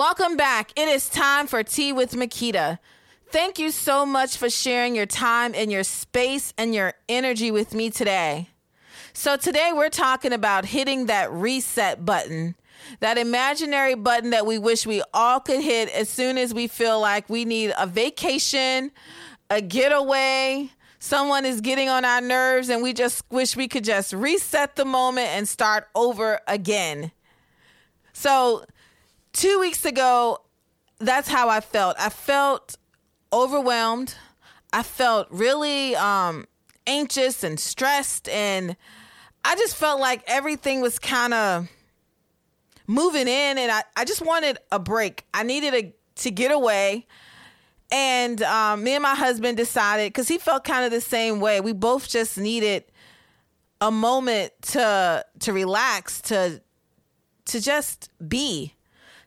Welcome back. It is time for Tea with Makita. Thank you so much for sharing your time and your space and your energy with me today. So, today we're talking about hitting that reset button, that imaginary button that we wish we all could hit as soon as we feel like we need a vacation, a getaway, someone is getting on our nerves, and we just wish we could just reset the moment and start over again. So, two weeks ago, that's how I felt. I felt overwhelmed. I felt really um, anxious and stressed, and I just felt like everything was kind of moving in, and I, I just wanted a break. I needed a, to get away. And um, me and my husband decided because he felt kind of the same way. We both just needed a moment to to relax, to to just be.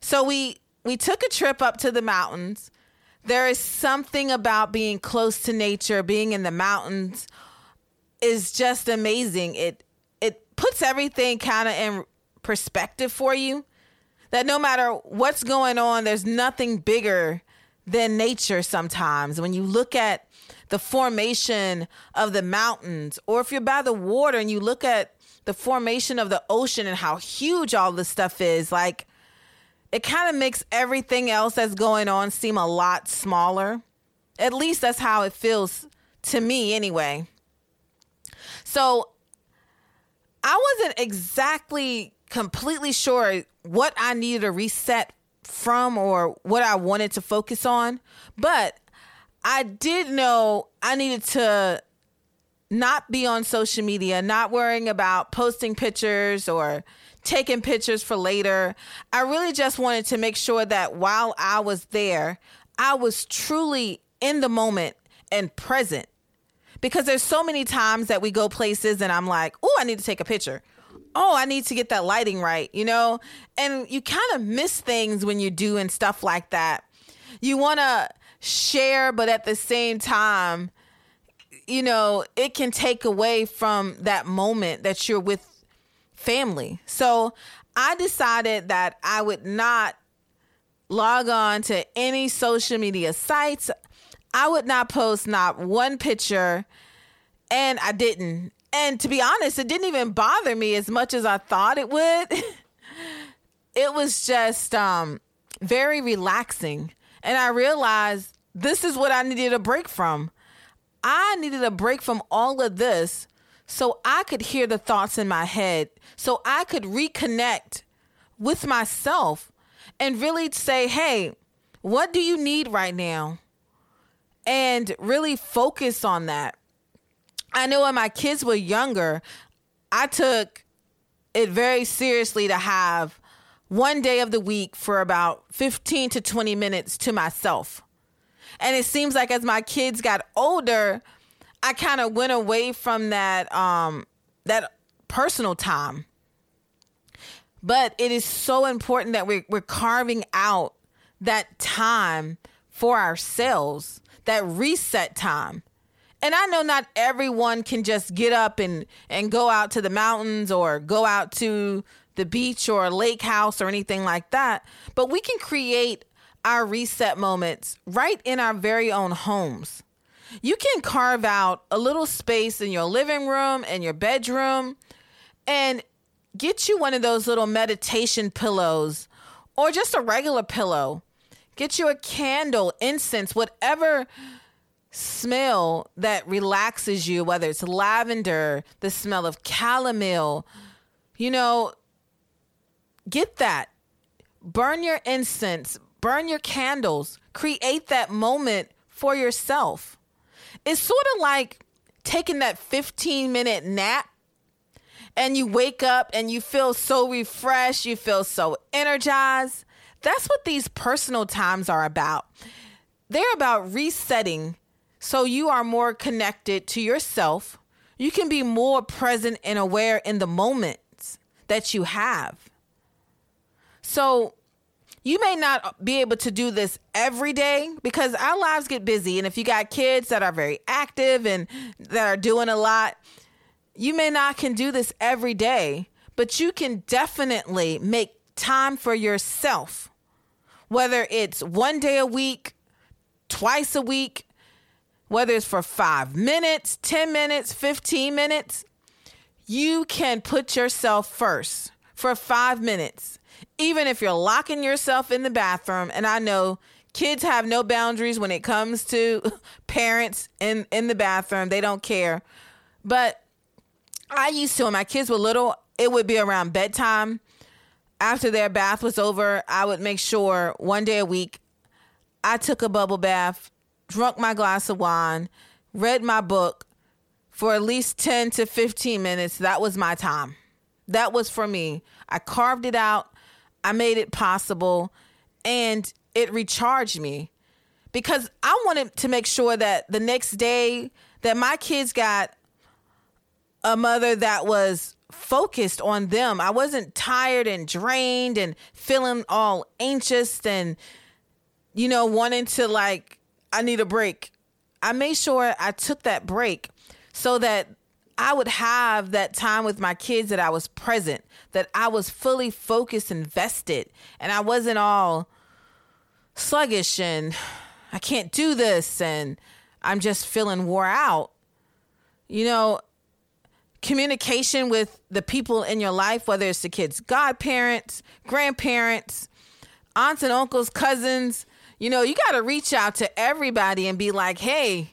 So we we took a trip up to the mountains. There is something about being close to nature, being in the mountains is just amazing. It it puts everything kind of in perspective for you. That no matter what's going on, there's nothing bigger than nature sometimes. When you look at the formation of the mountains, or if you're by the water and you look at the formation of the ocean and how huge all this stuff is, like it kind of makes everything else that's going on seem a lot smaller. At least that's how it feels to me, anyway. So I wasn't exactly completely sure what I needed to reset from or what I wanted to focus on, but I did know I needed to not be on social media, not worrying about posting pictures or taking pictures for later. I really just wanted to make sure that while I was there, I was truly in the moment and present. Because there's so many times that we go places and I'm like, oh, I need to take a picture oh, I need to get that lighting right, you know? And you kind of miss things when you're doing stuff like that. You want to share, but at the same time, you know, it can take away from that moment that you're with family. So I decided that I would not log on to any social media sites. I would not post not one picture, and I didn't. And to be honest, it didn't even bother me as much as I thought it would. it was just um, very relaxing. And I realized this is what I needed a break from. I needed a break from all of this so I could hear the thoughts in my head, so I could reconnect with myself and really say, hey, what do you need right now? And really focus on that. I know when my kids were younger, I took it very seriously to have one day of the week for about 15 to 20 minutes to myself. And it seems like as my kids got older, I kind of went away from that um that personal time. But it is so important that we're, we're carving out that time for ourselves, that reset time and I know not everyone can just get up and and go out to the mountains or go out to the beach or a lake house or anything like that, but we can create our reset moments right in our very own homes. You can carve out a little space in your living room and your bedroom and get you one of those little meditation pillows or just a regular pillow. Get you a candle, incense, whatever smell that relaxes you, whether it's lavender, the smell of chamomile, you know, get that. Burn your incense, burn your candles, create that moment for yourself. It's sort of like taking that 15 minute nap and you wake up and you feel so refreshed, you feel so energized. That's what these personal times are about. They're about resetting so you are more connected to yourself. You can be more present and aware in the moments that you have. So you may not be able to do this every day because our lives get busy. And if you got kids that are very active and that are doing a lot, you may not can do this every day, but you can definitely make time for yourself whether it's one day a week, twice a week, whether it's for five minutes, 10 minutes, 15 minutes, you can put yourself first for five minutes. Even if you're locking yourself in the bathroom, and I know kids have no boundaries when it comes to parents in, in the bathroom, they don't care. But I used to, when my kids were little, it would be around bedtime after their bath was over, I would make sure one day a week I took a bubble bath, drunk my glass of wine, read my book for at least 10 to 15 minutes. That was my time. That was for me. I carved it out, I made it possible, and it recharged me because I wanted to make sure that the next day that my kids got a mother that was focused on them. I wasn't tired and drained and feeling all anxious and, you know, wanting to like, I need a break. I made sure I took that break so that I would have that time with my kids that I was present, that I was fully focused, and invested, and I wasn't all sluggish and I can't do this and I'm just feeling wore out. You know, communication with the people in your life, whether it's the kids' godparents, grandparents, aunts and uncles, cousins. You know, you got to reach out to everybody and be like, hey,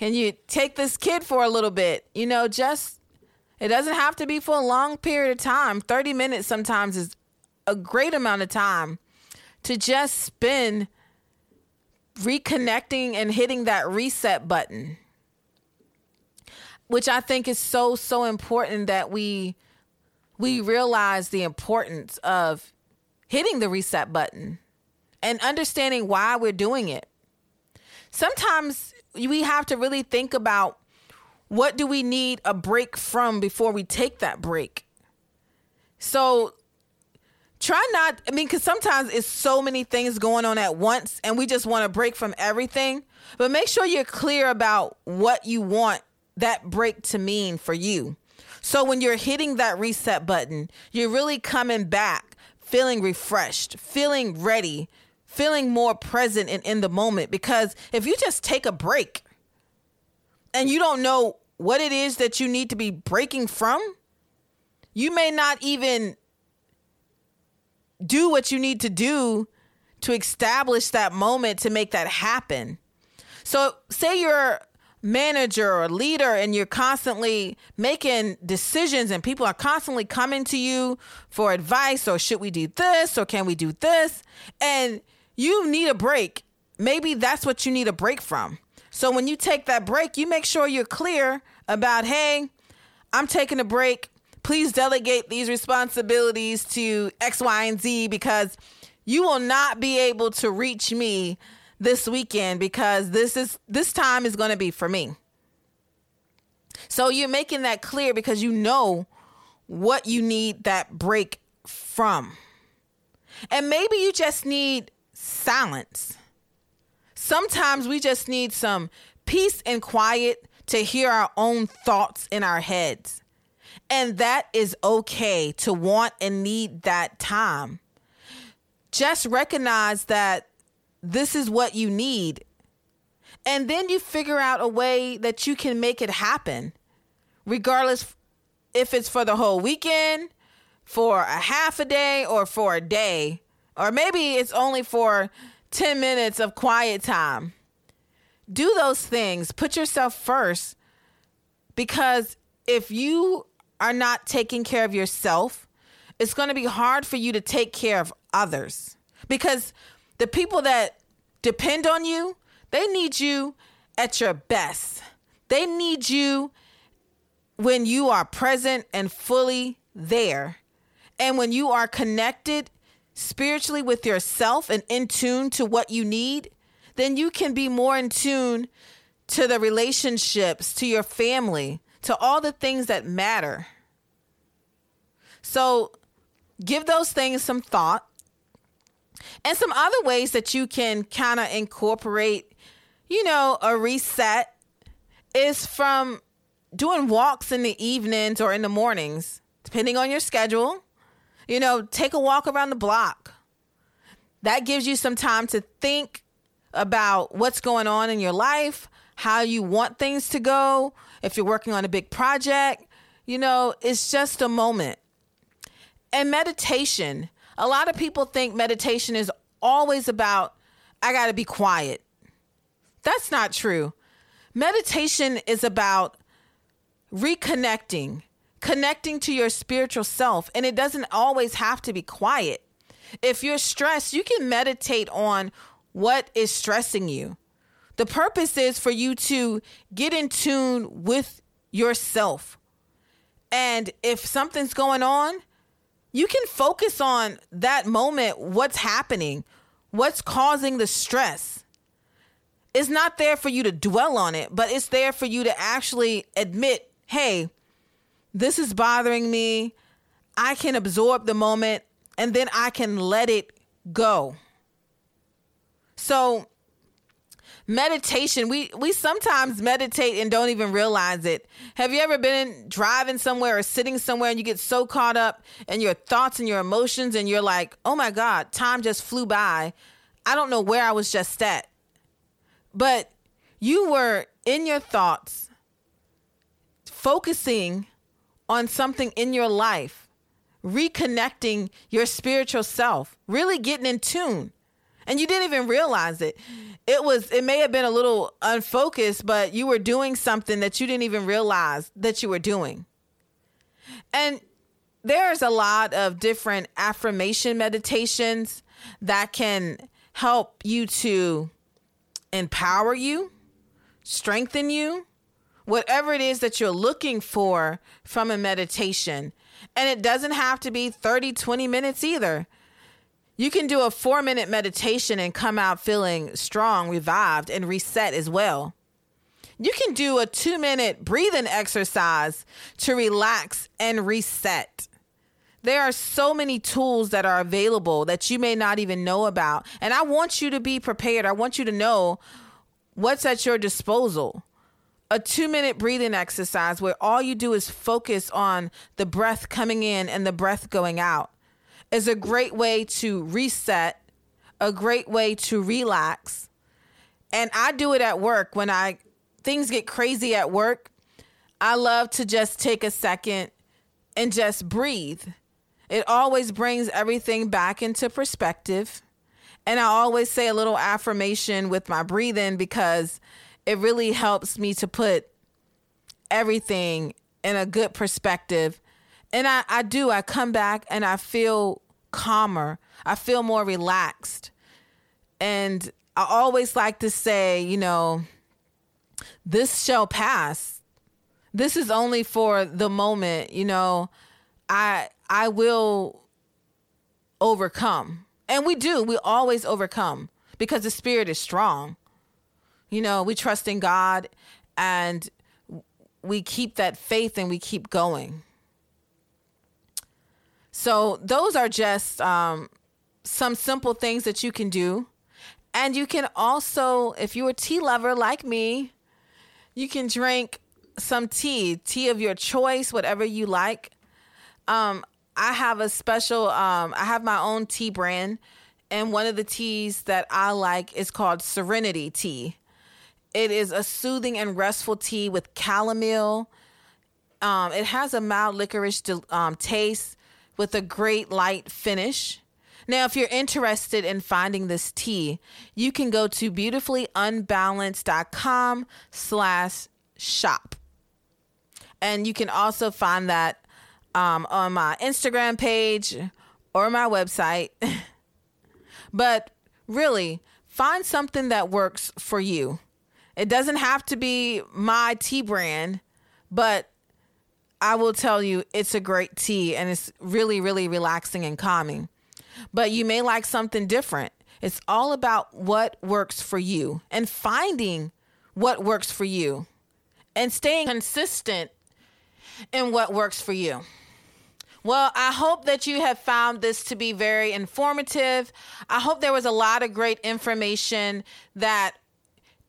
can you take this kid for a little bit? You know, just, it doesn't have to be for a long period of time. 30 minutes sometimes is a great amount of time to just spend reconnecting and hitting that reset button which I think is so so important that we we realize the importance of hitting the reset button and understanding why we're doing it. Sometimes we have to really think about what do we need a break from before we take that break. So try not I mean cuz sometimes it's so many things going on at once and we just want a break from everything, but make sure you're clear about what you want that break to mean for you. So when you're hitting that reset button, you're really coming back feeling refreshed, feeling ready, feeling more present and in the moment. Because if you just take a break and you don't know what it is that you need to be breaking from, you may not even do what you need to do to establish that moment to make that happen. So, say you're manager or leader and you're constantly making decisions and people are constantly coming to you for advice or should we do this or can we do this and you need a break maybe that's what you need a break from so when you take that break you make sure you're clear about hey i'm taking a break please delegate these responsibilities to x y and z because you will not be able to reach me this weekend because this is this time is going to be for me. So you're making that clear because you know what you need that break from. And maybe you just need silence. Sometimes we just need some peace and quiet to hear our own thoughts in our heads. And that is okay to want and need that time. Just recognize that this is what you need. And then you figure out a way that you can make it happen, regardless if it's for the whole weekend, for a half a day, or for a day, or maybe it's only for 10 minutes of quiet time. Do those things, put yourself first, because if you are not taking care of yourself, it's going to be hard for you to take care of others. Because the people that depend on you, they need you at your best. They need you when you are present and fully there. And when you are connected spiritually with yourself and in tune to what you need, then you can be more in tune to the relationships, to your family, to all the things that matter. So give those things some thought and some other ways that you can kind of incorporate, you know, a reset is from doing walks in the evenings or in the mornings, depending on your schedule. You know, take a walk around the block. That gives you some time to think about what's going on in your life, how you want things to go, if you're working on a big project. You know, it's just a moment. And meditation, a lot of people think meditation is always about, I got to be quiet. That's not true. Meditation is about reconnecting, connecting to your spiritual self. And it doesn't always have to be quiet. If you're stressed, you can meditate on what is stressing you. The purpose is for you to get in tune with yourself. And if something's going on, you can focus on that moment, what's happening, what's causing the stress. It's not there for you to dwell on it, but it's there for you to actually admit, hey, this is bothering me. I can absorb the moment and then I can let it go. So, meditation we we sometimes meditate and don't even realize it have you ever been driving somewhere or sitting somewhere and you get so caught up in your thoughts and your emotions and you're like oh my god time just flew by i don't know where i was just at but you were in your thoughts focusing on something in your life reconnecting your spiritual self really getting in tune and you didn't even realize it. It was it may have been a little unfocused, but you were doing something that you didn't even realize that you were doing. And there's a lot of different affirmation meditations that can help you to empower you, strengthen you, whatever it is that you're looking for from a meditation. And it doesn't have to be 30, 20 minutes either. You can do a four minute meditation and come out feeling strong, revived, and reset as well. You can do a two minute breathing exercise to relax and reset. There are so many tools that are available that you may not even know about. And I want you to be prepared. I want you to know what's at your disposal. A two minute breathing exercise where all you do is focus on the breath coming in and the breath going out is a great way to reset, a great way to relax. And I do it at work when I things get crazy at work. I love to just take a second and just breathe. It always brings everything back into perspective. And I always say a little affirmation with my breathing because it really helps me to put everything in a good perspective and I, I do. I come back and I feel calmer. I feel more relaxed. And I always like to say, you know, this shall pass. This is only for the moment, you know. I I will overcome. And we do. We always overcome because the spirit is strong. You know, we trust in God and we keep that faith and we keep going. So those are just um, some simple things that you can do. And you can also, if you're a tea lover like me, you can drink some tea, tea of your choice, whatever you like. Um, I have a special, um, I have my own tea brand, and one of the teas that I like is called Serenity Tea. It is a soothing and restful tea with chamomile. Um, it has a mild licorice um, taste with a great light finish. Now, if you're interested in finding this tea, you can go to beautifullyunbalanced.com slash shop. And you can also find that um, on my Instagram page or my website. but really, find something that works for you. It doesn't have to be my tea brand, but I will tell you it's a great tea and it's really, really relaxing and calming. But you may like something different. It's all about what works for you and finding what works for you and staying consistent in what works for you. Well, I hope that you have found this to be very informative. I hope there was a lot of great information that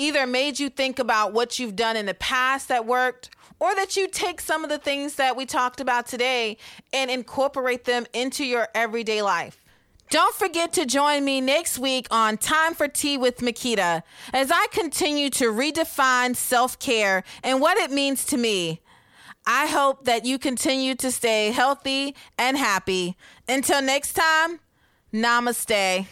either made you think about what you've done in the past that worked or that you take some of the things that we talked about today and incorporate them into your everyday life. Don't forget to join me next week on Time for Tea with Makita as I continue to redefine self care and what it means to me. I hope that you continue to stay healthy and happy. Until next time, namaste.